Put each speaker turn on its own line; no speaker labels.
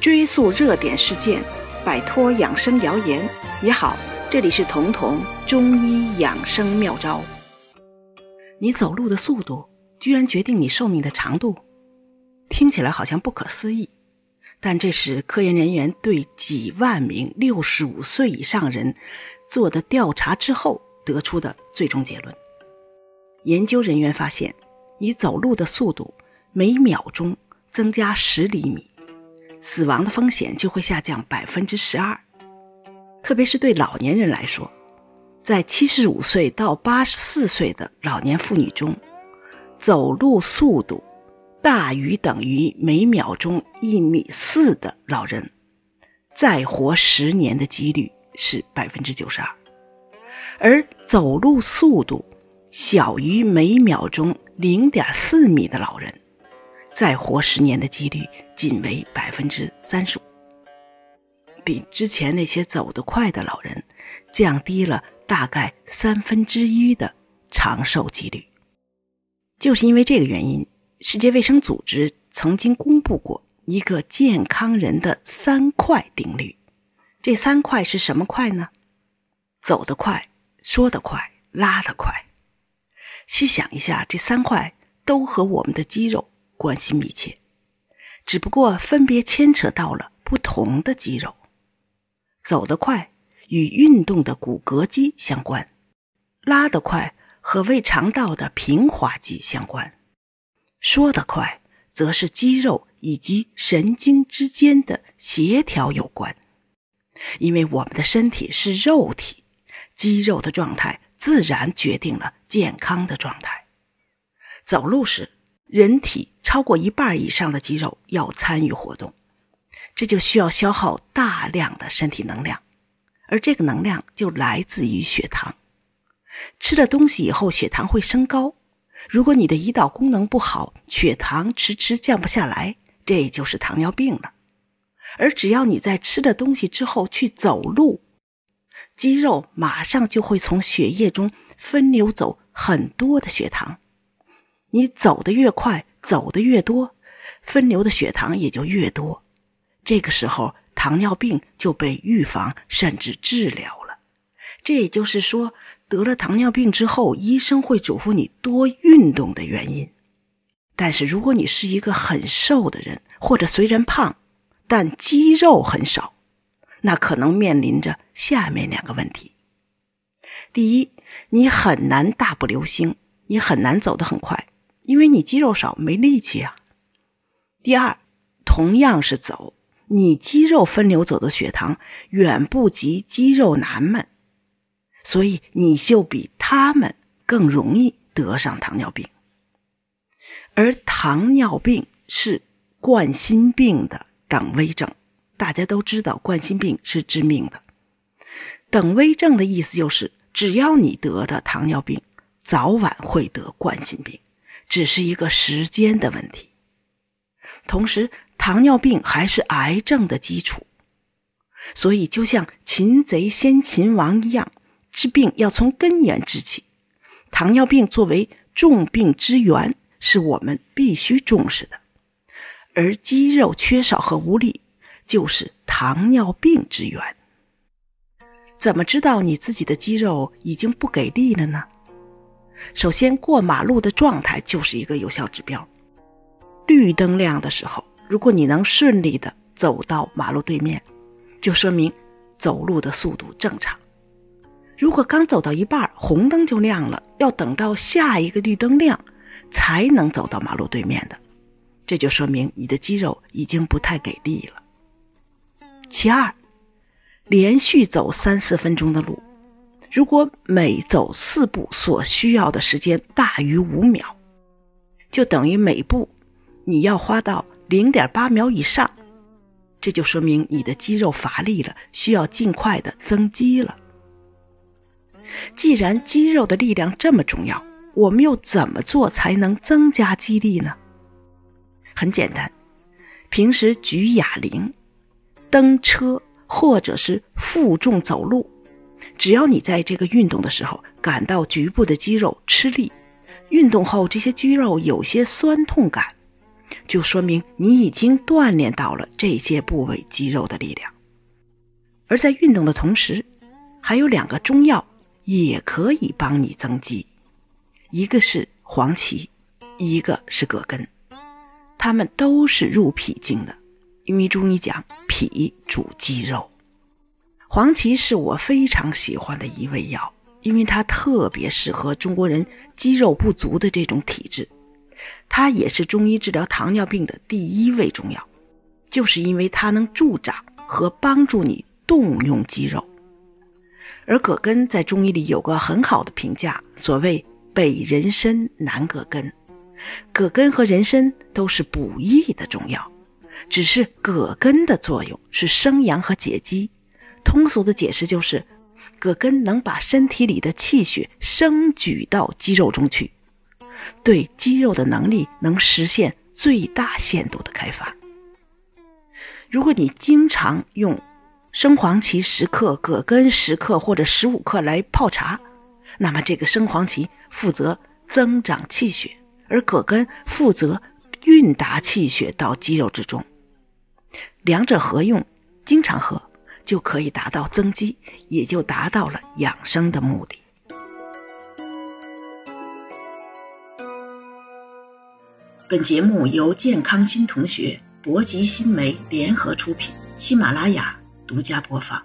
追溯热点事件，摆脱养生谣言你好。这里是彤彤中医养生妙招。你走路的速度居然决定你寿命的长度，听起来好像不可思议，但这是科研人员对几万名六十五岁以上人做的调查之后得出的最终结论。研究人员发现，你走路的速度每秒钟增加十厘米。死亡的风险就会下降百分之十二，特别是对老年人来说，在七十五岁到八十四岁的老年妇女中，走路速度大于等于每秒钟一米四的老人，再活十年的几率是百分之九十二，而走路速度小于每秒钟零点四米的老人。再活十年的几率仅为百分之三十五，比之前那些走得快的老人降低了大概三分之一的长寿几率。就是因为这个原因，世界卫生组织曾经公布过一个健康人的三快定律。这三快是什么快呢？走得快，说得快，拉得快。细想一下，这三快都和我们的肌肉。关系密切，只不过分别牵扯到了不同的肌肉。走得快与运动的骨骼肌相关，拉得快和胃肠道的平滑肌相关，说得快则是肌肉以及神经之间的协调有关。因为我们的身体是肉体，肌肉的状态自然决定了健康的状态。走路时。人体超过一半以上的肌肉要参与活动，这就需要消耗大量的身体能量，而这个能量就来自于血糖。吃了东西以后，血糖会升高。如果你的胰岛功能不好，血糖迟迟降不下来，这就是糖尿病了。而只要你在吃了东西之后去走路，肌肉马上就会从血液中分流走很多的血糖。你走得越快，走得越多，分流的血糖也就越多。这个时候，糖尿病就被预防甚至治疗了。这也就是说，得了糖尿病之后，医生会嘱咐你多运动的原因。但是，如果你是一个很瘦的人，或者虽然胖，但肌肉很少，那可能面临着下面两个问题：第一，你很难大步流星，你很难走得很快。因为你肌肉少，没力气啊。第二，同样是走，你肌肉分流走的血糖远不及肌肉男们，所以你就比他们更容易得上糖尿病。而糖尿病是冠心病的等危症，大家都知道冠心病是致命的。等危症的意思就是，只要你得了糖尿病，早晚会得冠心病。只是一个时间的问题。同时，糖尿病还是癌症的基础，所以就像擒贼先擒王一样，治病要从根源治起。糖尿病作为重病之源，是我们必须重视的。而肌肉缺少和无力，就是糖尿病之源。怎么知道你自己的肌肉已经不给力了呢？首先，过马路的状态就是一个有效指标。绿灯亮的时候，如果你能顺利的走到马路对面，就说明走路的速度正常。如果刚走到一半，红灯就亮了，要等到下一个绿灯亮才能走到马路对面的，这就说明你的肌肉已经不太给力了。其二，连续走三四分钟的路。如果每走四步所需要的时间大于五秒，就等于每步你要花到零点八秒以上，这就说明你的肌肉乏力了，需要尽快的增肌了。既然肌肉的力量这么重要，我们又怎么做才能增加肌力呢？很简单，平时举哑铃、蹬车或者是负重走路。只要你在这个运动的时候感到局部的肌肉吃力，运动后这些肌肉有些酸痛感，就说明你已经锻炼到了这些部位肌肉的力量。而在运动的同时，还有两个中药也可以帮你增肌，一个是黄芪，一个是葛根，它们都是入脾经的，因为中医讲脾主肌肉。黄芪是我非常喜欢的一味药，因为它特别适合中国人肌肉不足的这种体质。它也是中医治疗糖尿病的第一味中药，就是因为它能助长和帮助你动用肌肉。而葛根在中医里有个很好的评价，所谓“北人参南葛根”，葛根和人参都是补益的中药，只是葛根的作用是生阳和解肌。通俗的解释就是，葛根能把身体里的气血升举到肌肉中去。对肌肉的能力能实现最大限度的开发。如果你经常用生黄芪十克、葛根十克或者十五克来泡茶，那么这个生黄芪负责增长气血，而葛根负责运达气血到肌肉之中。两者合用，经常喝，就可以达到增肌，也就达到了养生的目的。本节目由健康新同学、博吉新媒联合出品，喜马拉雅独家播放。